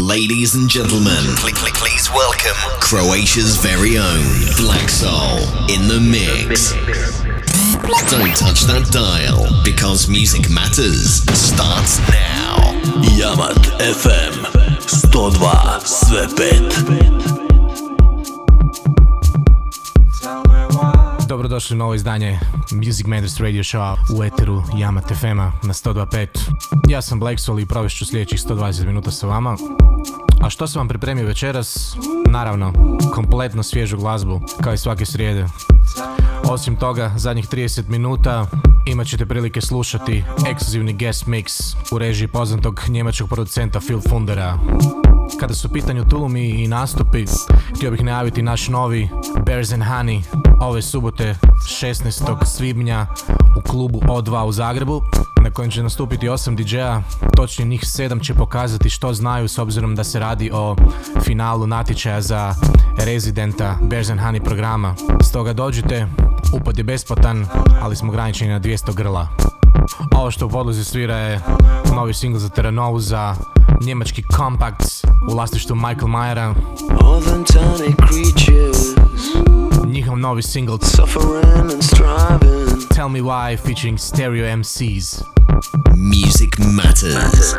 Ladies and gentlemen, please welcome Croatia's very own Black Soul in the mix. Don't touch that dial because music matters starts now. Yamat FM 102 sve pet. Dobrodošli u novo izdanje Music Matters Radio Show u Eteru Yamat FM-a na 102.5. Ja sam Black Soul i provešću sljedećih 120 minuta sa vama. A što sam vam pripremio večeras? Naravno, kompletno svježu glazbu, kao i svake srijede. Osim toga, zadnjih 30 minuta imat ćete prilike slušati ekskluzivni guest mix u režiji poznatog njemačkog producenta Phil Fundera. Kada su pitanju tulumi i nastupi, htio bih najaviti naš novi Bears and Honey ove subote 16. svibnja u klubu O2 u Zagrebu na kojem će nastupiti 8 DJ-a, točnije njih 7 će pokazati što znaju s obzirom da se radi o finalu natječaja za rezidenta Bears and Honey programa. Stoga dođite, upad je besplatan, ali smo ograničeni na 200 grla. Ovo što u podlozi svira je novi single za Terranovu za njemački Compacts u vlasništvu Michael Myera. Njihov novi single Tell Me Why featuring Stereo MCs. Music matters.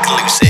Exclusive.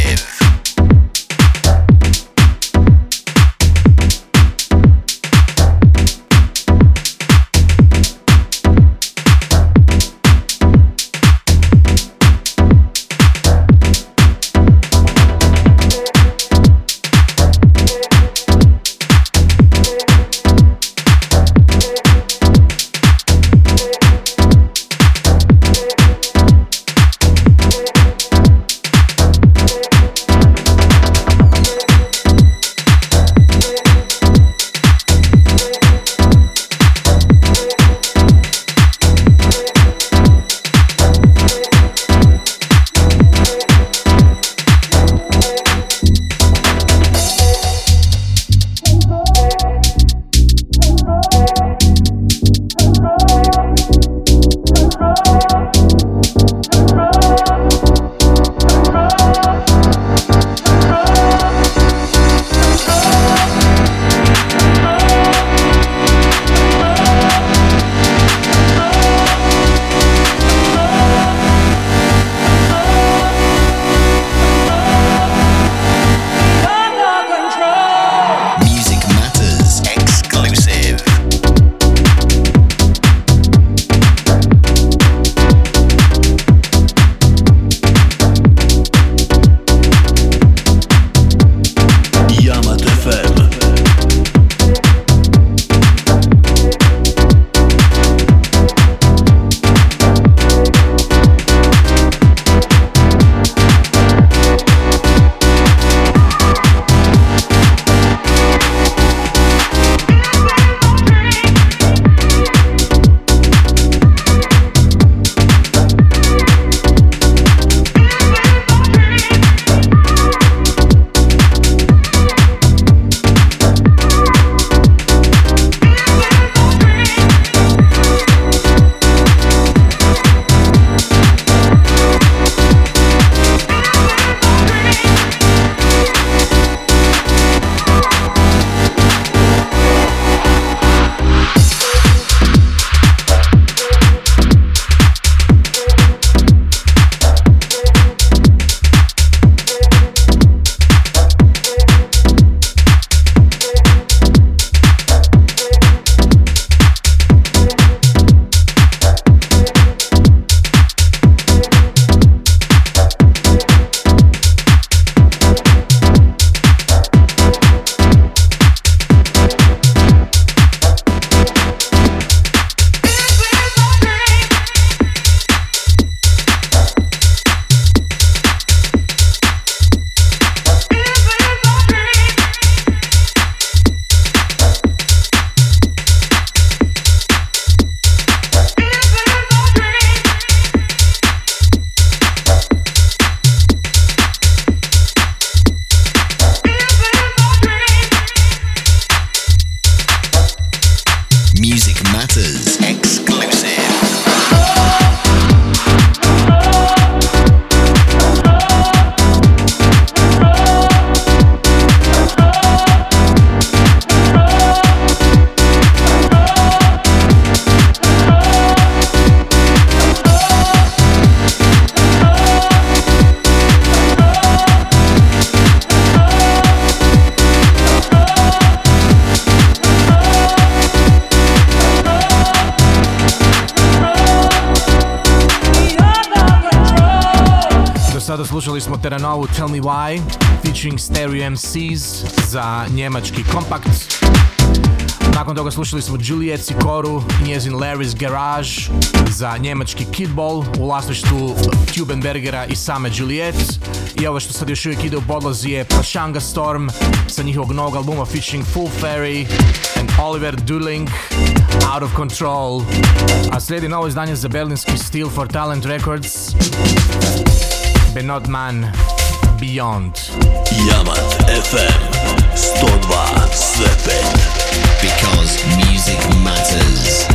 Terranovu Tell Me Why featuring Stereo MCs za njemački kompakt. Nakon toga slušali smo Juliet Sikoru i njezin Larry's Garage za njemački Kidball u vlasništvu Tubenbergera i same Juliet. I ovo što sad još uvijek ide u podlozi je Pashanga Storm sa njihovog novog albuma featuring Full Fairy and Oliver Duling Out of Control. A slijedi novo izdanje za berlinski Steel for Talent Records Benot Man Beyond. Jamat FM 102 sve pet. Because music matters.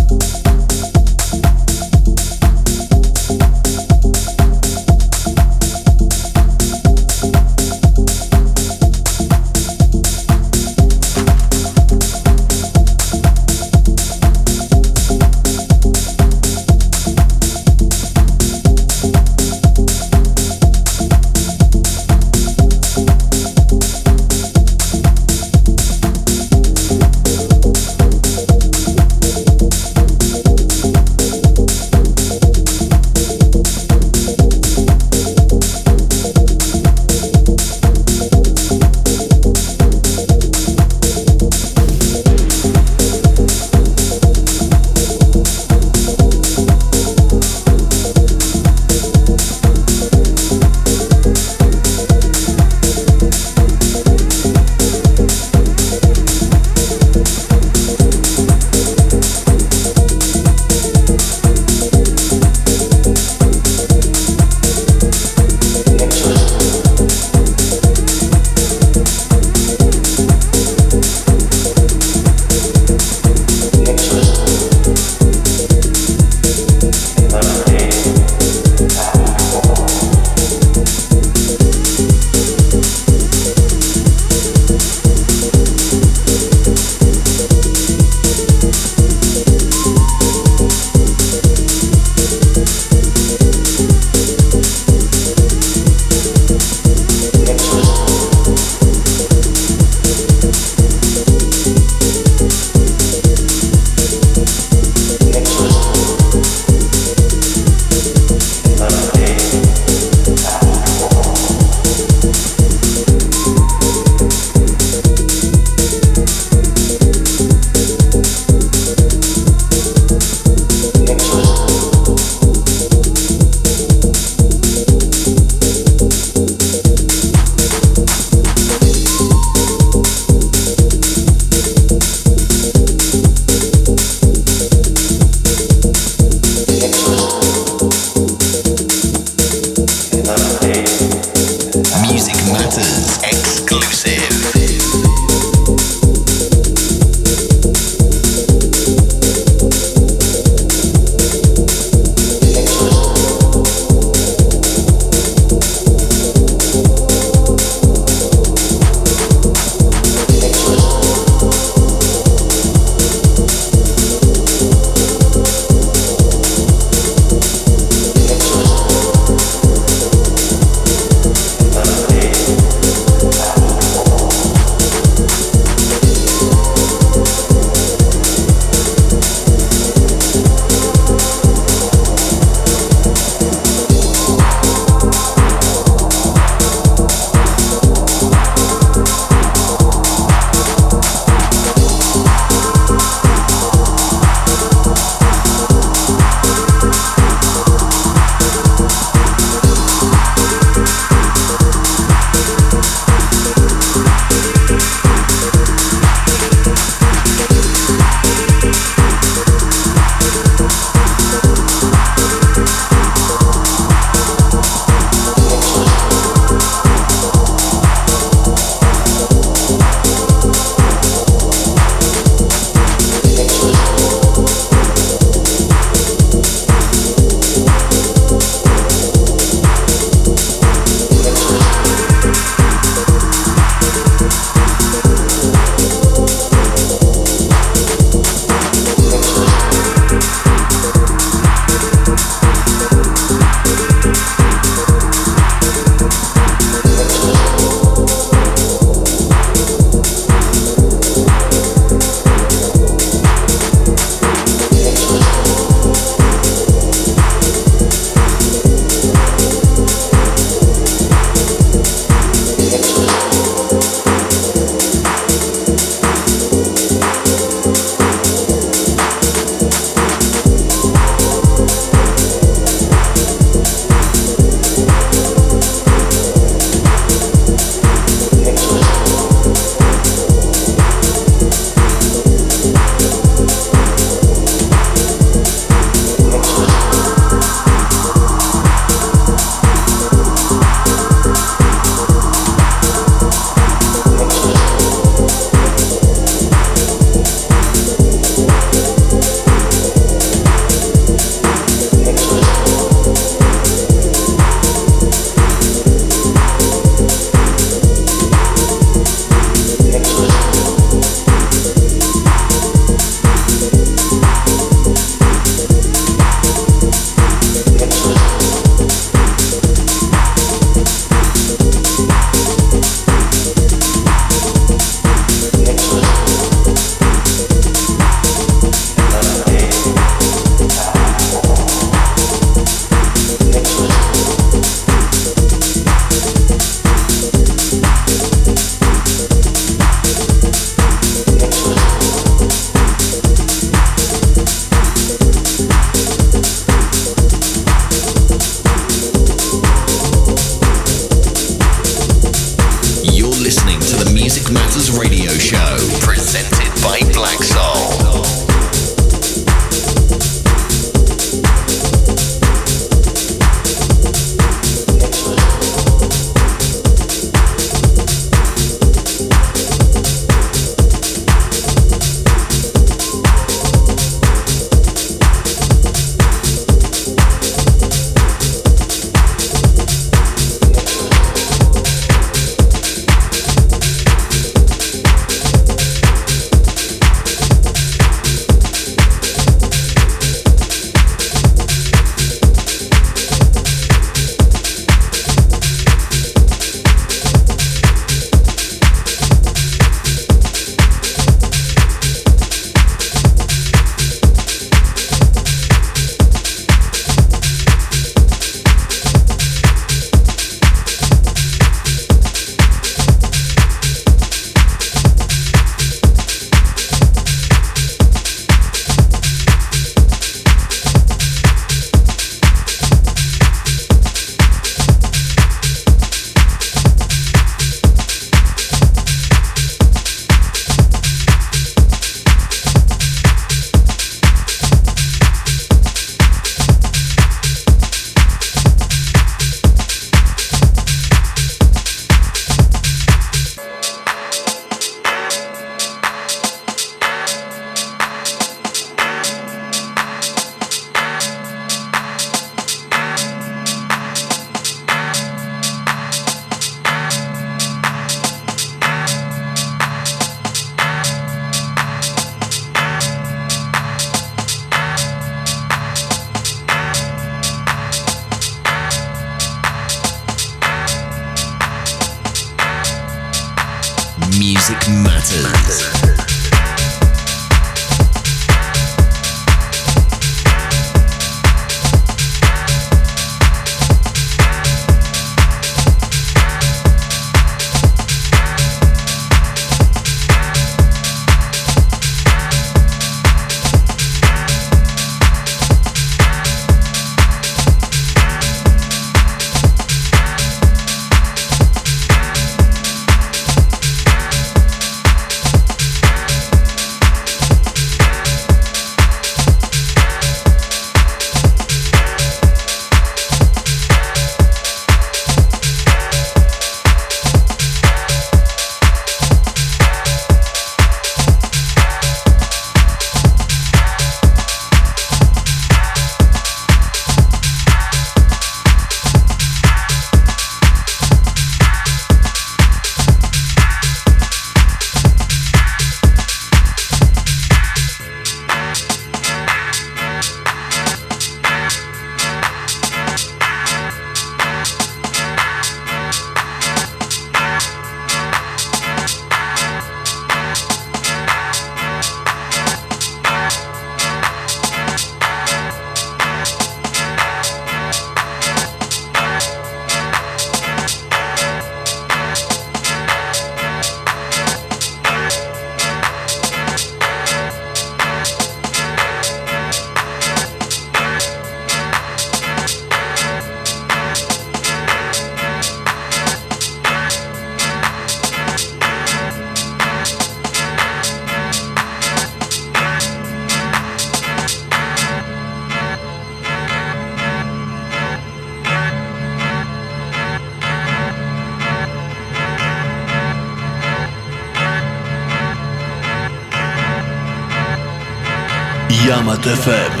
FM.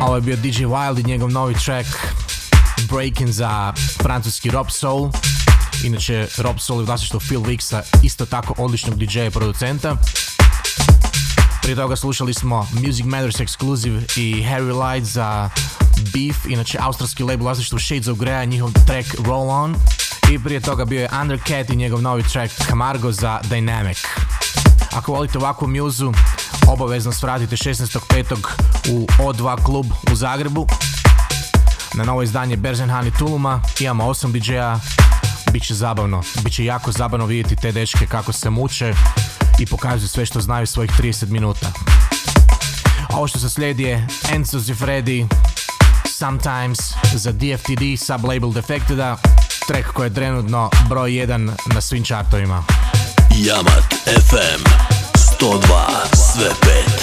Ovo je bio DJ Wild i njegov novi track Breaking za francuski Rob Soul. Inače, Rob Soul je u vlasništvu Phil Wixa, isto tako odličnog DJ-a i producenta. Prije toga slušali smo Music Matters Exclusive i Harry Light za Beef, inače australski label u vlasništvu Shades of Grey, njihov track Roll On. I prije toga bio je Undercat i njegov novi track Camargo za Dynamic. Ako volite ovakvu muzu, obavezno svratite 16.5. u O2 klub u Zagrebu. Na novo izdanje Berzenhani Tuluma imamo 8 DJ-a. Biće zabavno, biće jako zabavno vidjeti te dečke kako se muče i pokazuju sve što znaju svojih 30 minuta. Ovo što se slijedi je Enzo Zifredi, Sometimes za DFTD sublabel Defecteda, track koji je trenutno broj 1 na svim chartovima. Yamat FM 102 Sve pet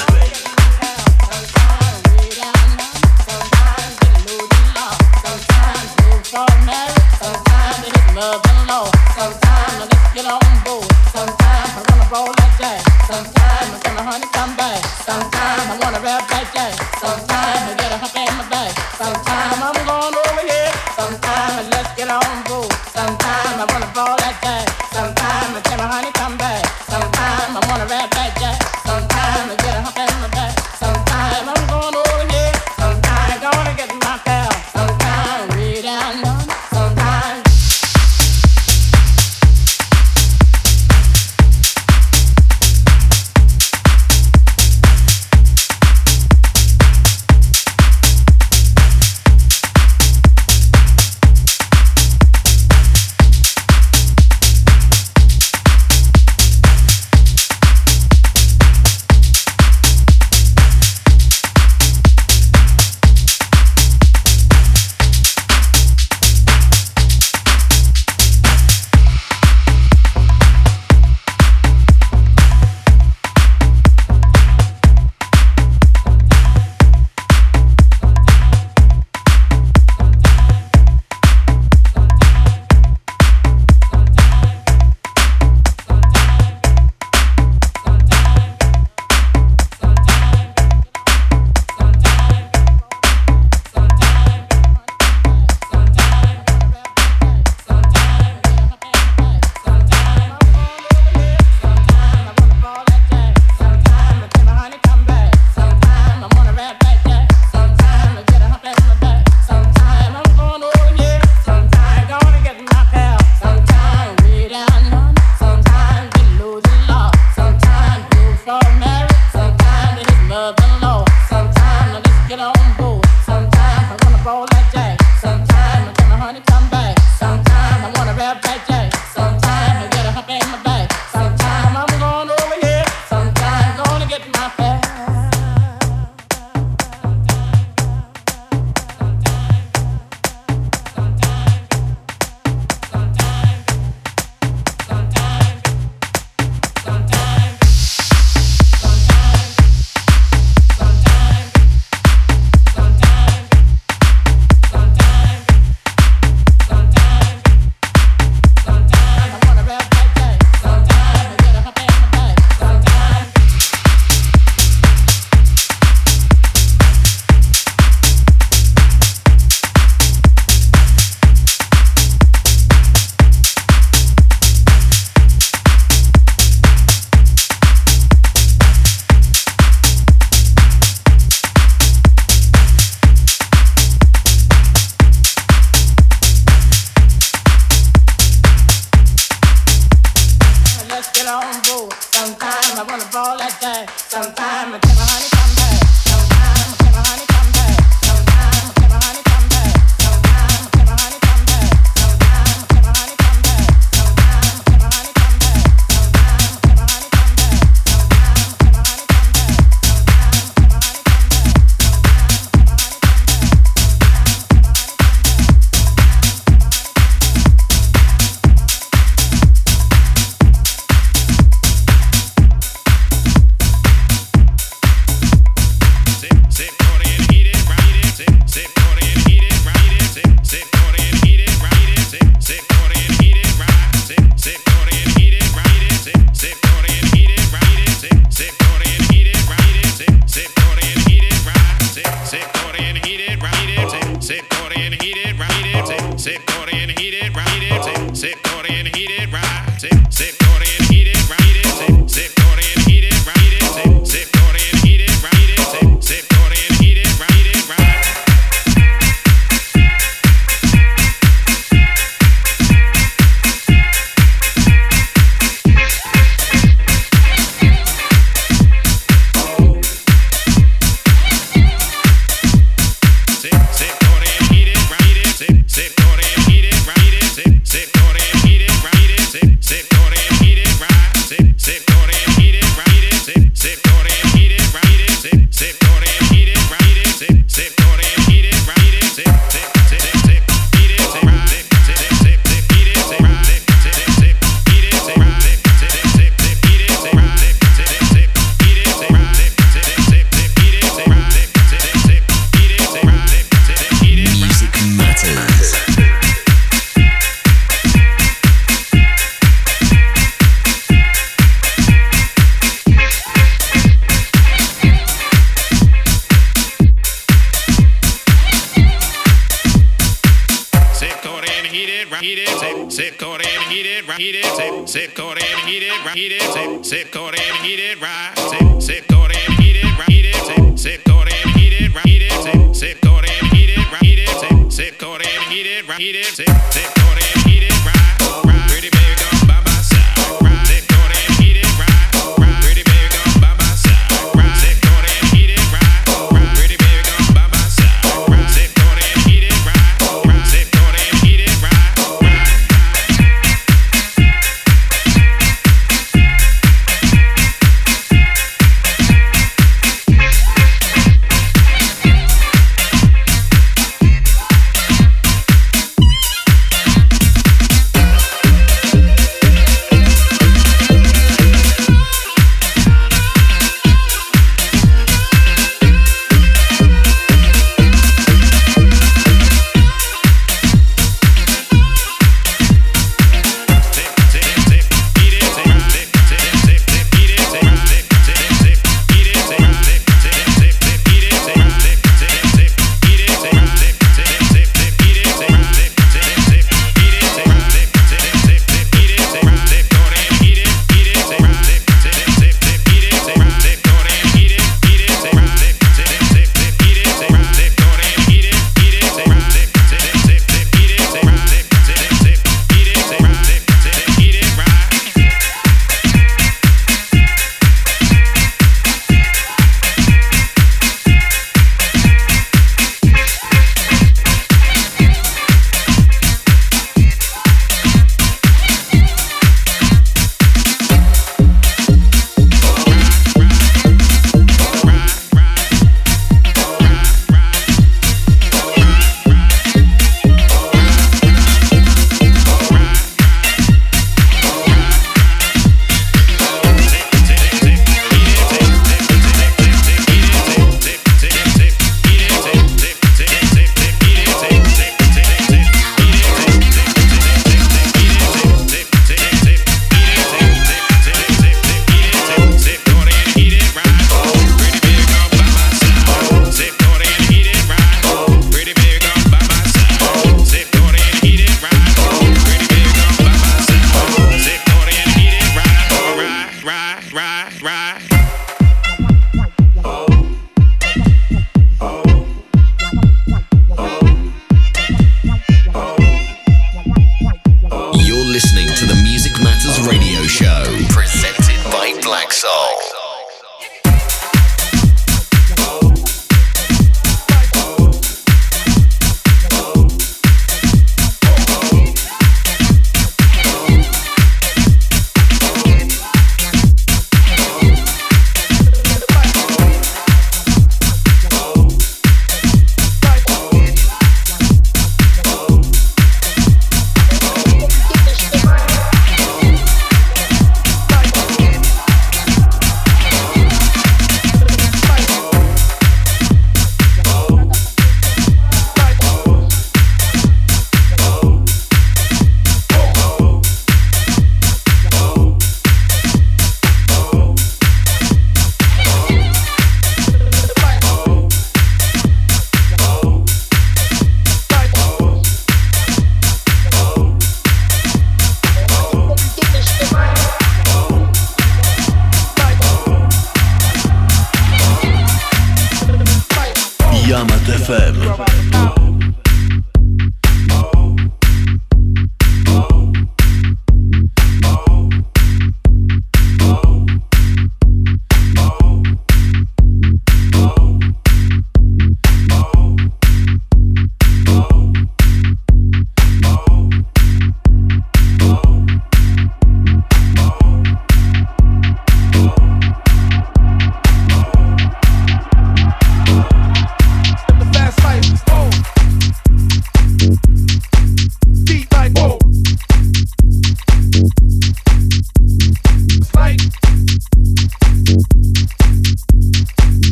Sick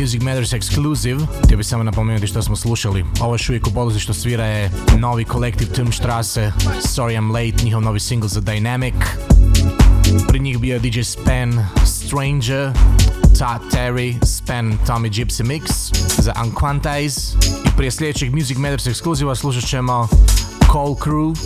Music Matters Exclusive, htio bih samo napomenuti što smo slušali. Ovo još uvijek u poluzi što svira je novi kolektiv Turmstrasse, Sorry I'm Late, njihov novi single za Dynamic. Pri njih bio je DJ Span, Stranger, Todd Terry, Span, Tommy Gypsy Mix za Unquantize i prije sljedećeg Music Matters ekskluziva slušat ćemo Call Crew,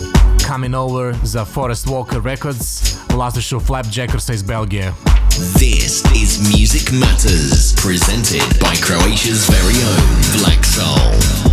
Coming Over za Forest Walker Records, vlasništvo Flapjackersa iz Belgije. This is Music Matters, presented by Croatia's very own Black Soul.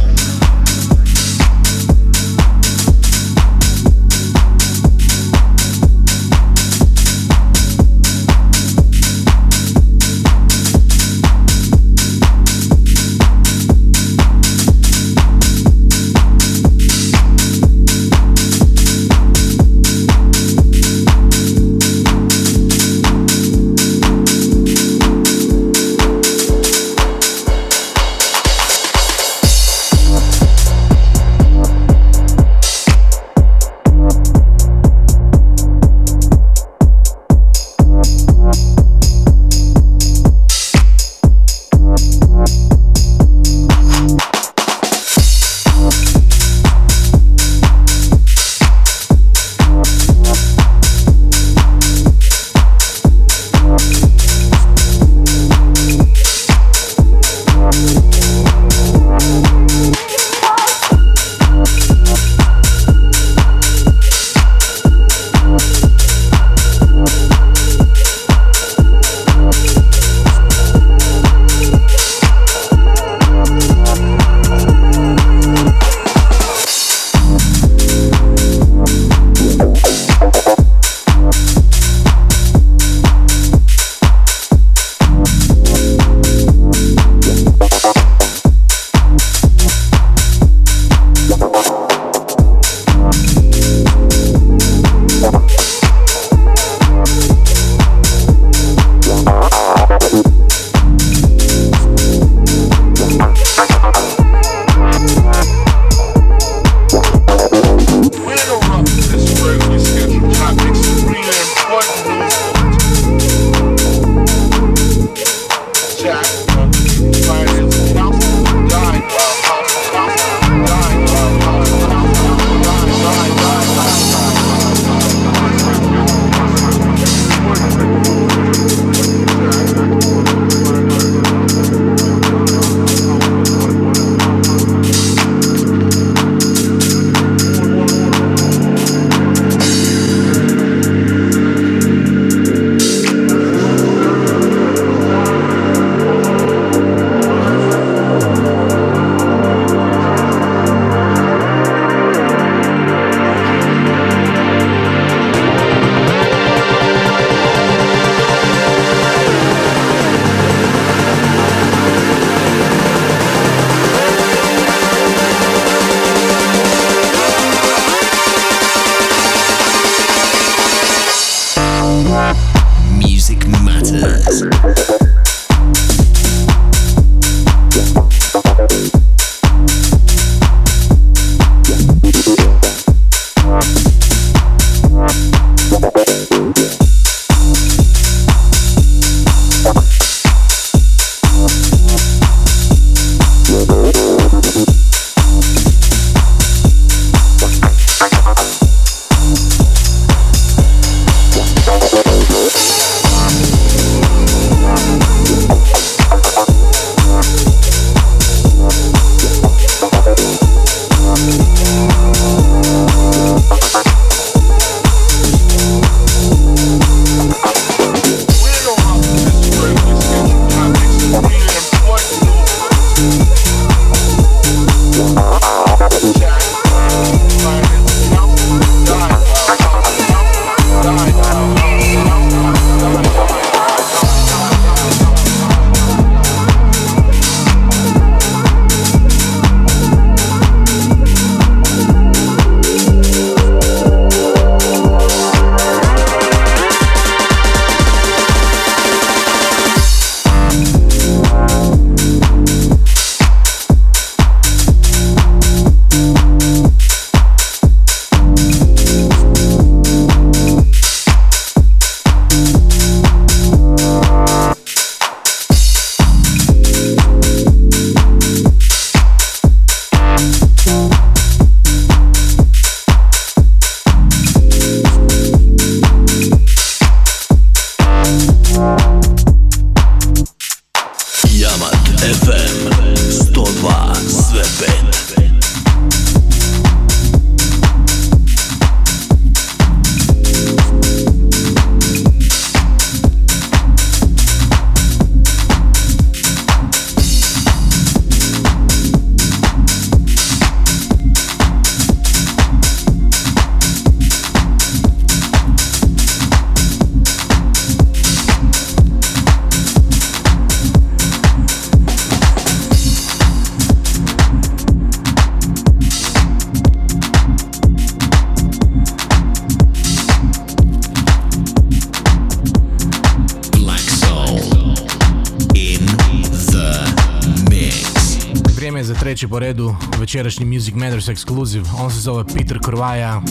Večerašnji Music Matters Exclusive. On se zove Peter Korvaja,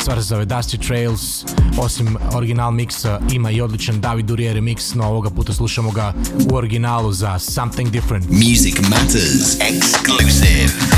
stvar se zove Dusty Trails. Osim original miksa ima i odličan David Durier remix, no ovoga puta slušamo ga u originalu za Something Different. Music Matters exclusive.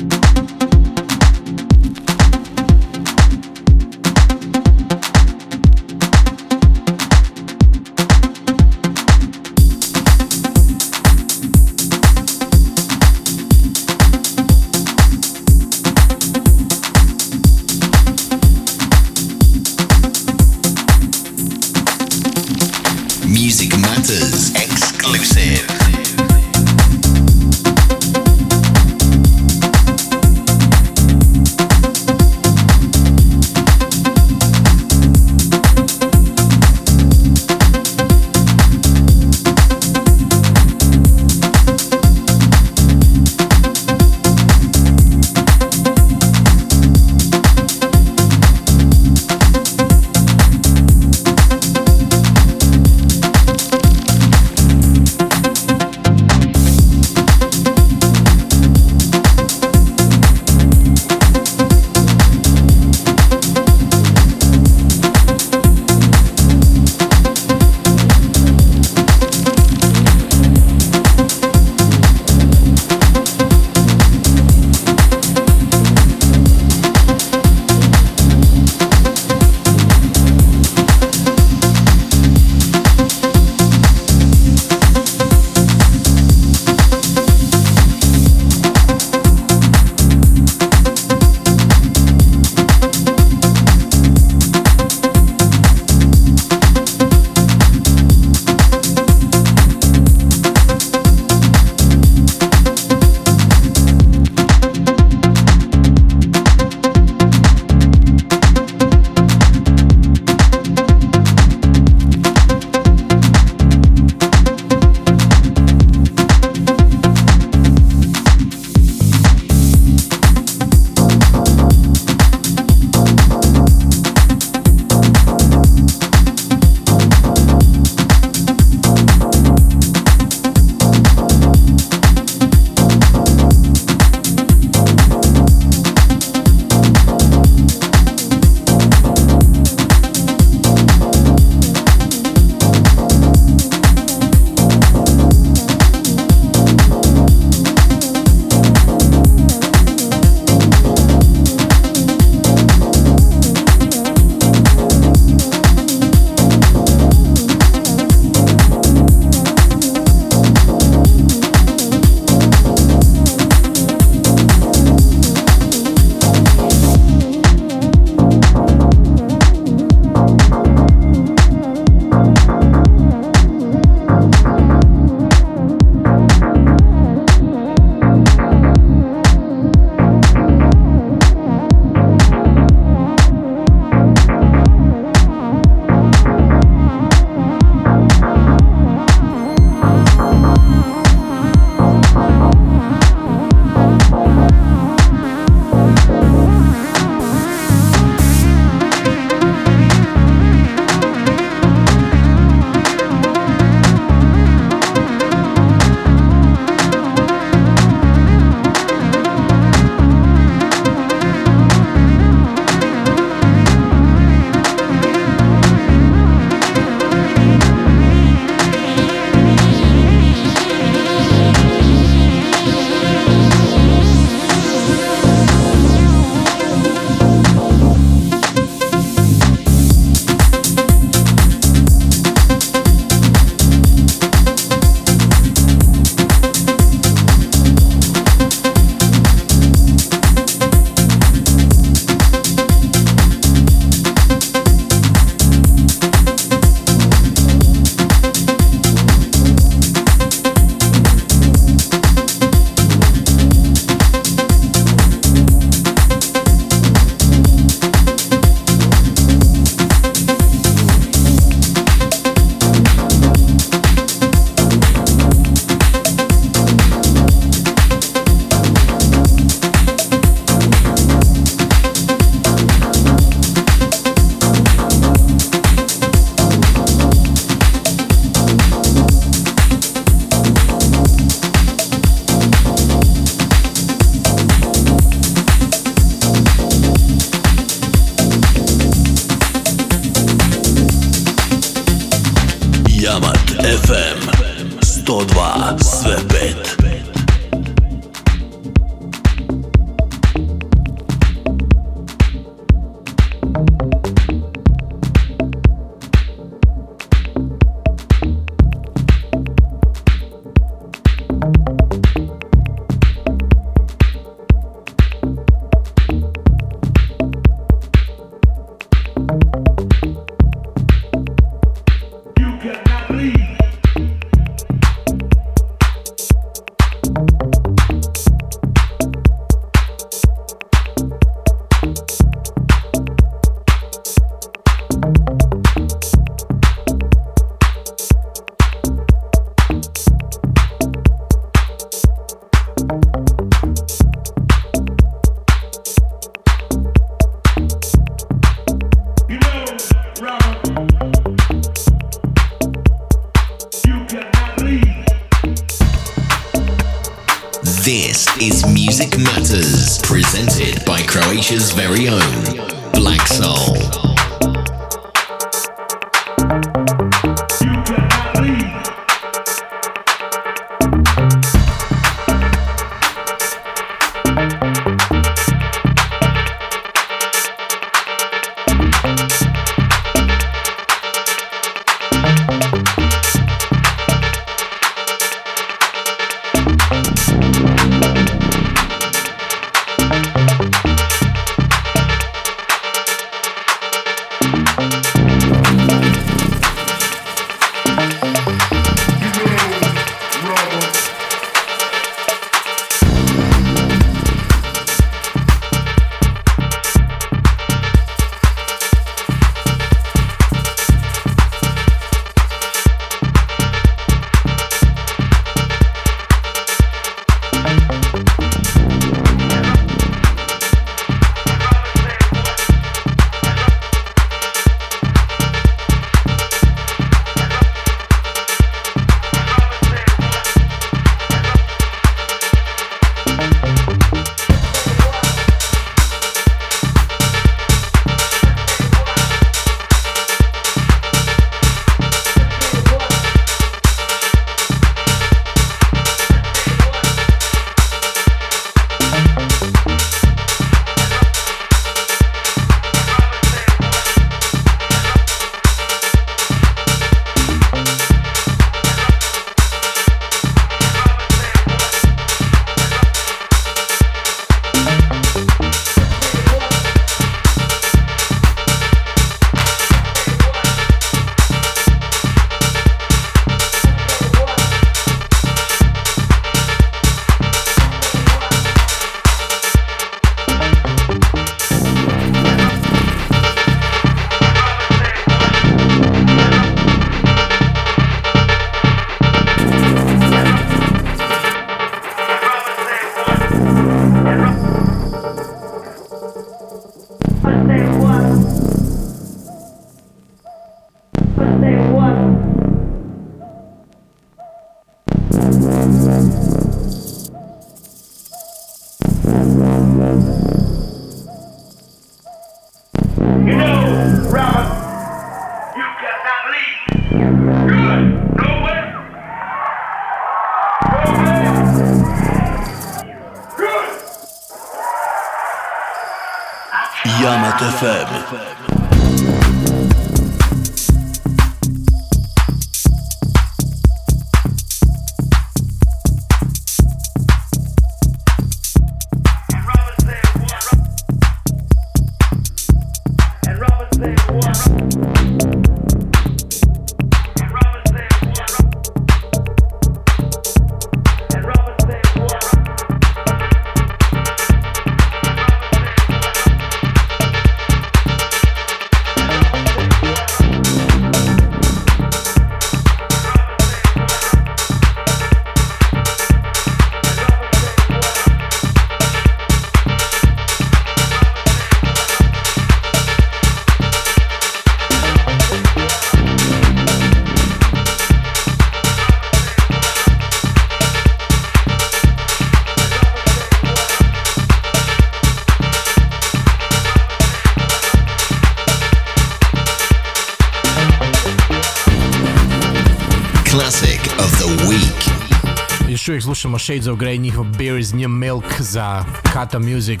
Uvijek slušamo Shades of Grey, njihov Beer is New Milk za Kata Music,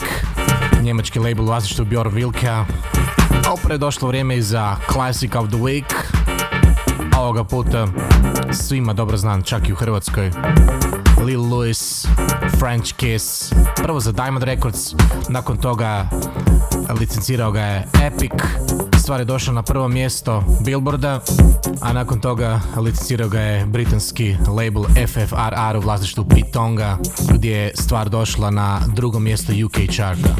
njemački label vlasništvo Bjorn Wilka. A upravo došlo vrijeme i za Classic of the Week. A Ovoga puta svima dobro znan, čak i u Hrvatskoj. Lil Louis, French Kiss, prvo za Diamond Records, nakon toga licencirao ga je Epic, stvar je došla na prvo mjesto Billboarda, a nakon toga licencirao ga je britanski label FFRR u vlasništvu Pitonga, gdje je stvar došla na drugo mjesto UK charta.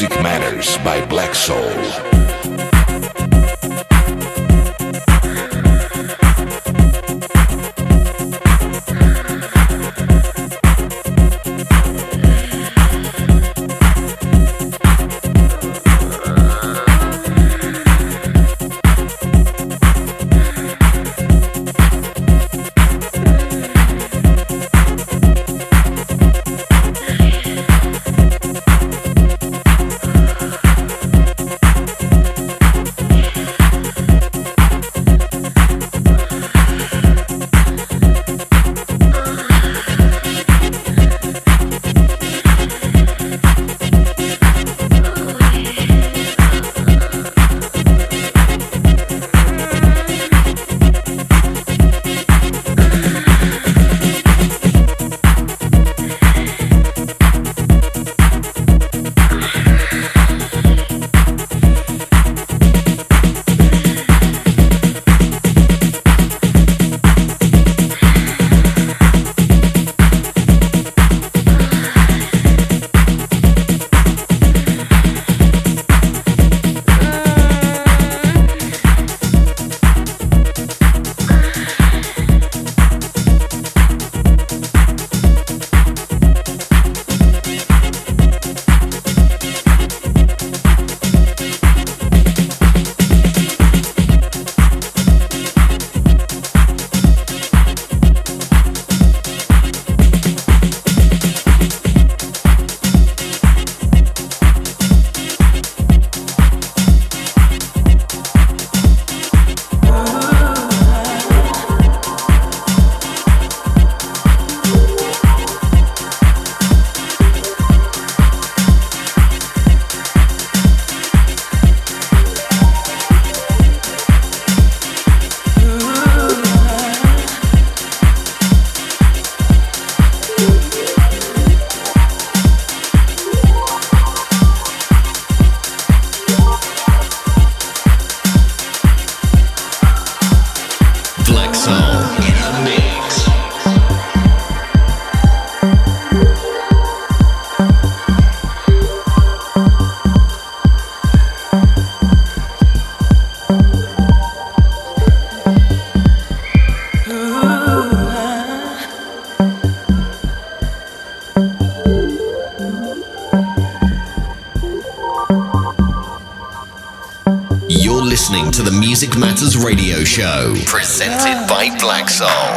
Music Matters by Black Soul. Radio show, presented by Black Soul.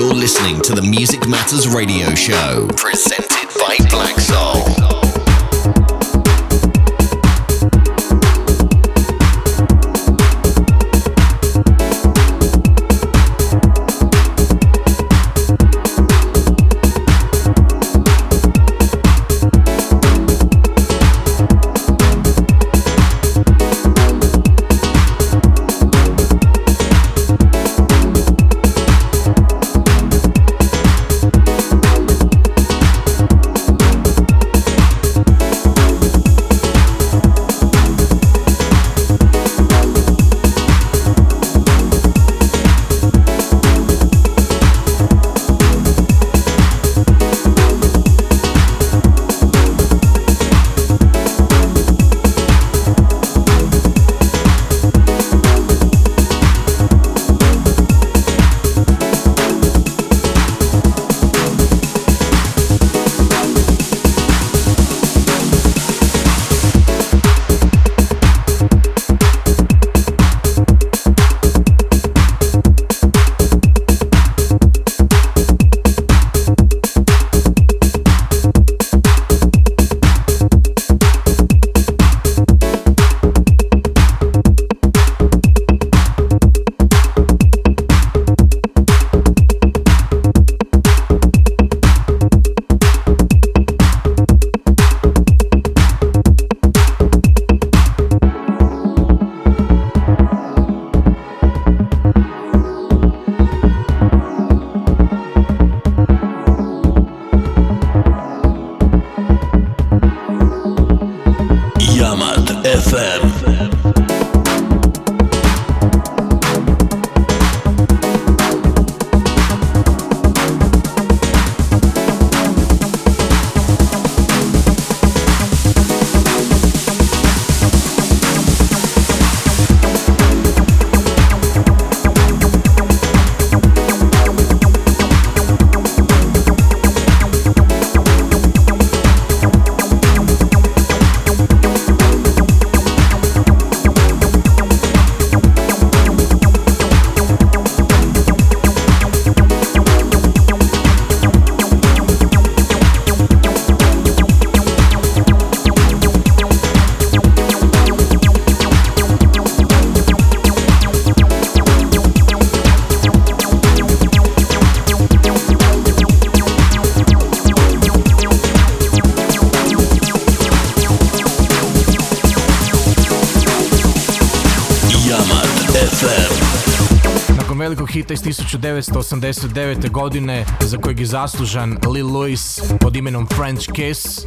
Listening to the Music Matters radio show, presented by Black Soul. 1989. godine za kojeg je zaslužan Lil Louis pod imenom French Kiss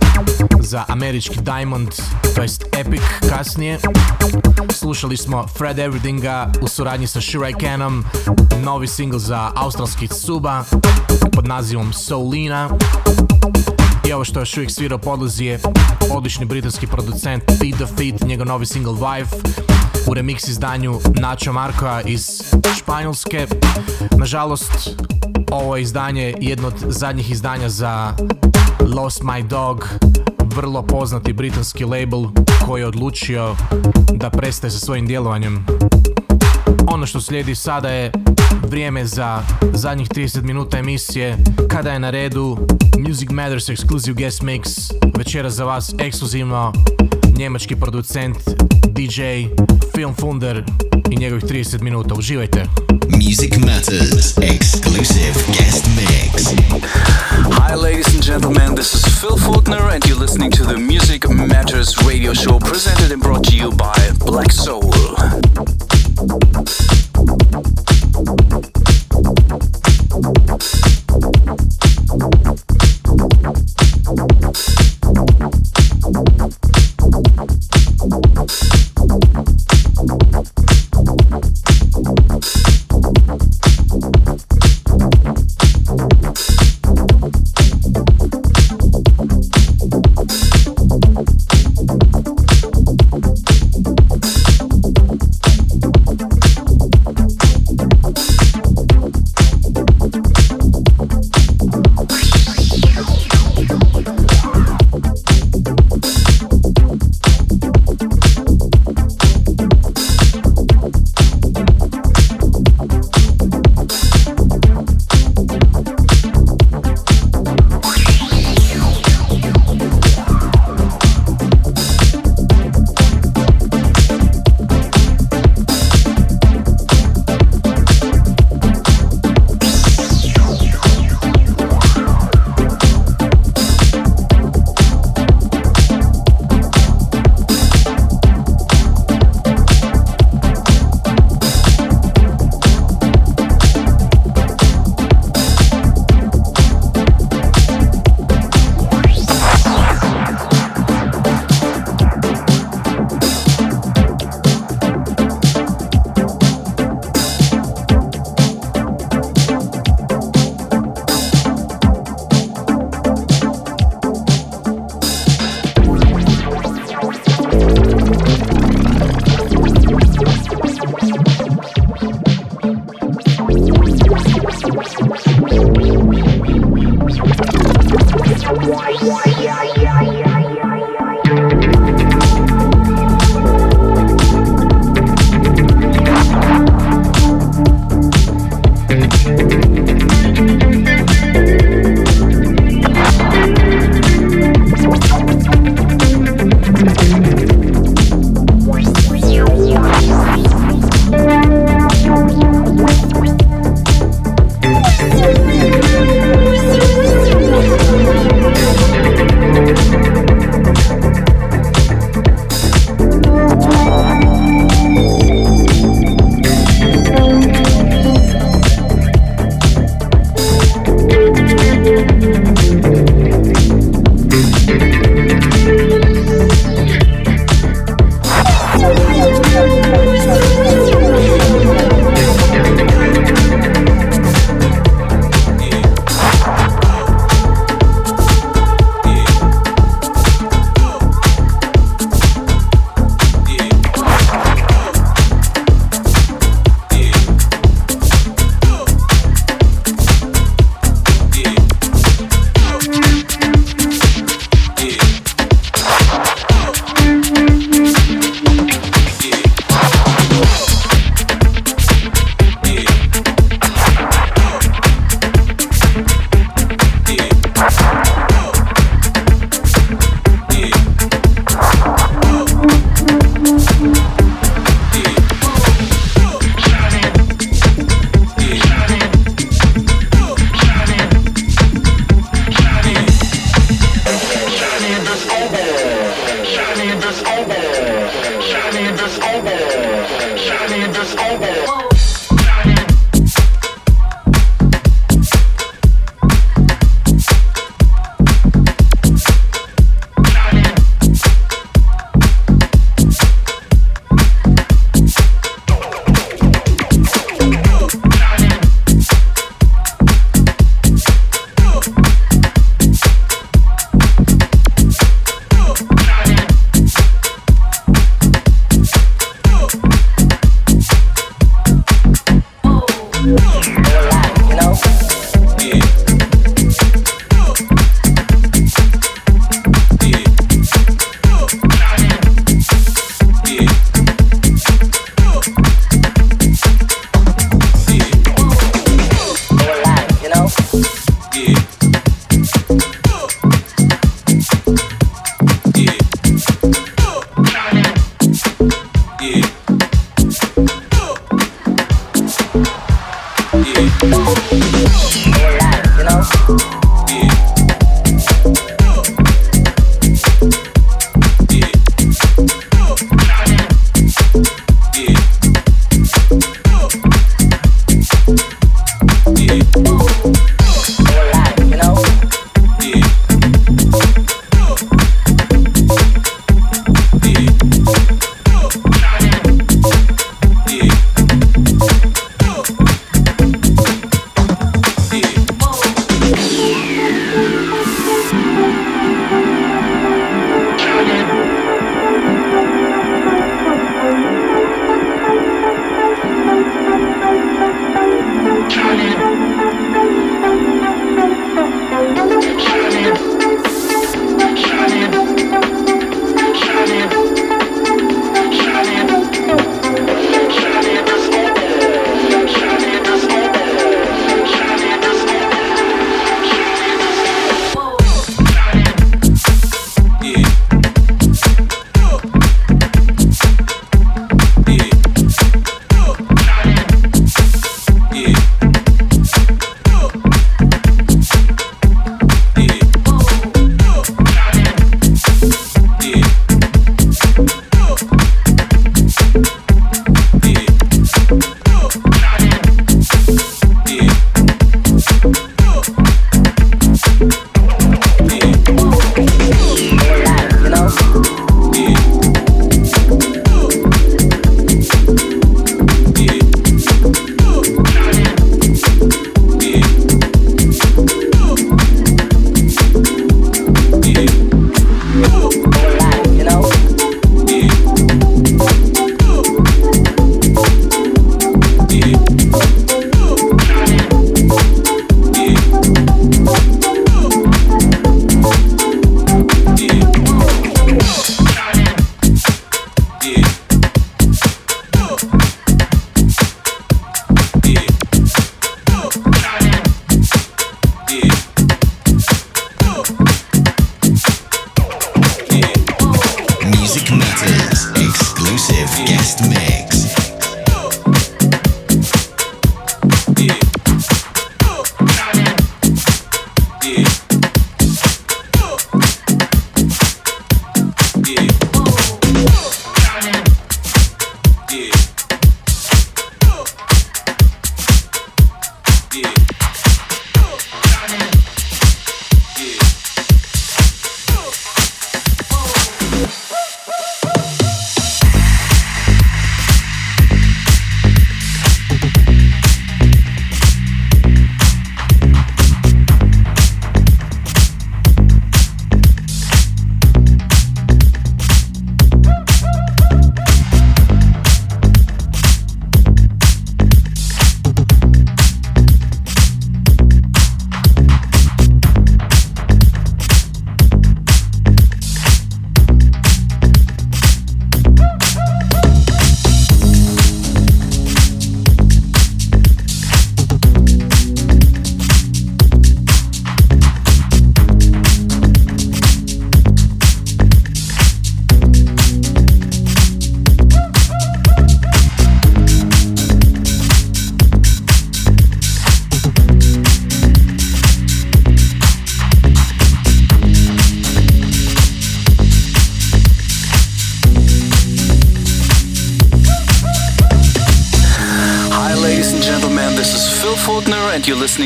za američki Diamond, to jest Epic kasnije. Slušali smo Fred Everythinga u suradnji sa Shirai Canom, novi single za australski Suba pod nazivom Soulina. I ovo što još uvijek svira podlazi je odlični britanski producent Feed the Feet, njegov novi single Vive u remix izdanju Nacho Markoa iz Španjolske. Nažalost, ovo je izdanje jedno od zadnjih izdanja za Lost My Dog, vrlo poznati britanski label koji je odlučio da prestaje sa svojim djelovanjem. Ono što slijedi sada je vrijeme za zadnjih 30 minuta emisije kada je na redu Music Matters Exclusive Guest Mix večera za vas ekskluzivno njemački producent DJ Film Funder i njegovih 30 minuta. Uživajte! Music Matters exclusive guest mix. Hi, ladies and gentlemen, this is Phil Faulkner, and you're listening to the Music Matters radio show presented and brought to you by Black Soul.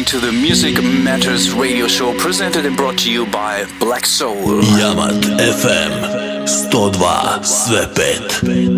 to the Music Matters radio show presented and brought to you by Black Soul. Yamat FM 102 sve 5.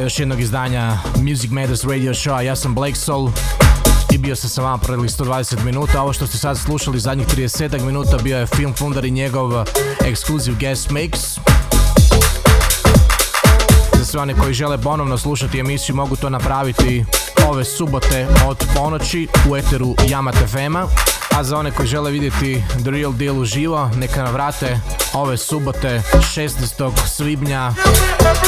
kraja još jednog izdanja Music Matters Radio Show, ja sam Blake Soul i bio sam sa vama proteklih 120 minuta. Ovo što ste sad slušali zadnjih 30 minuta bio je Film Fundar i njegov exclusive guest mix. Za sve one koji žele ponovno slušati emisiju mogu to napraviti ove subote od ponoći u eteru Yamat FM-a. A za one koji žele vidjeti The Real Deal uživo, neka navrate ove subote 16. svibnja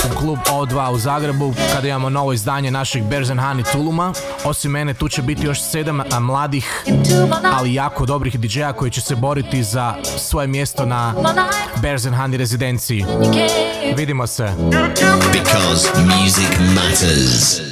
u klub O2 u Zagrebu kada imamo novo izdanje našeg Berzen Hani Tuluma. Osim mene tu će biti još sedam mladih, ali jako dobrih DJ-a koji će se boriti za svoje mjesto na Berzen Hani rezidenciji. Vidimo se. Because music matters.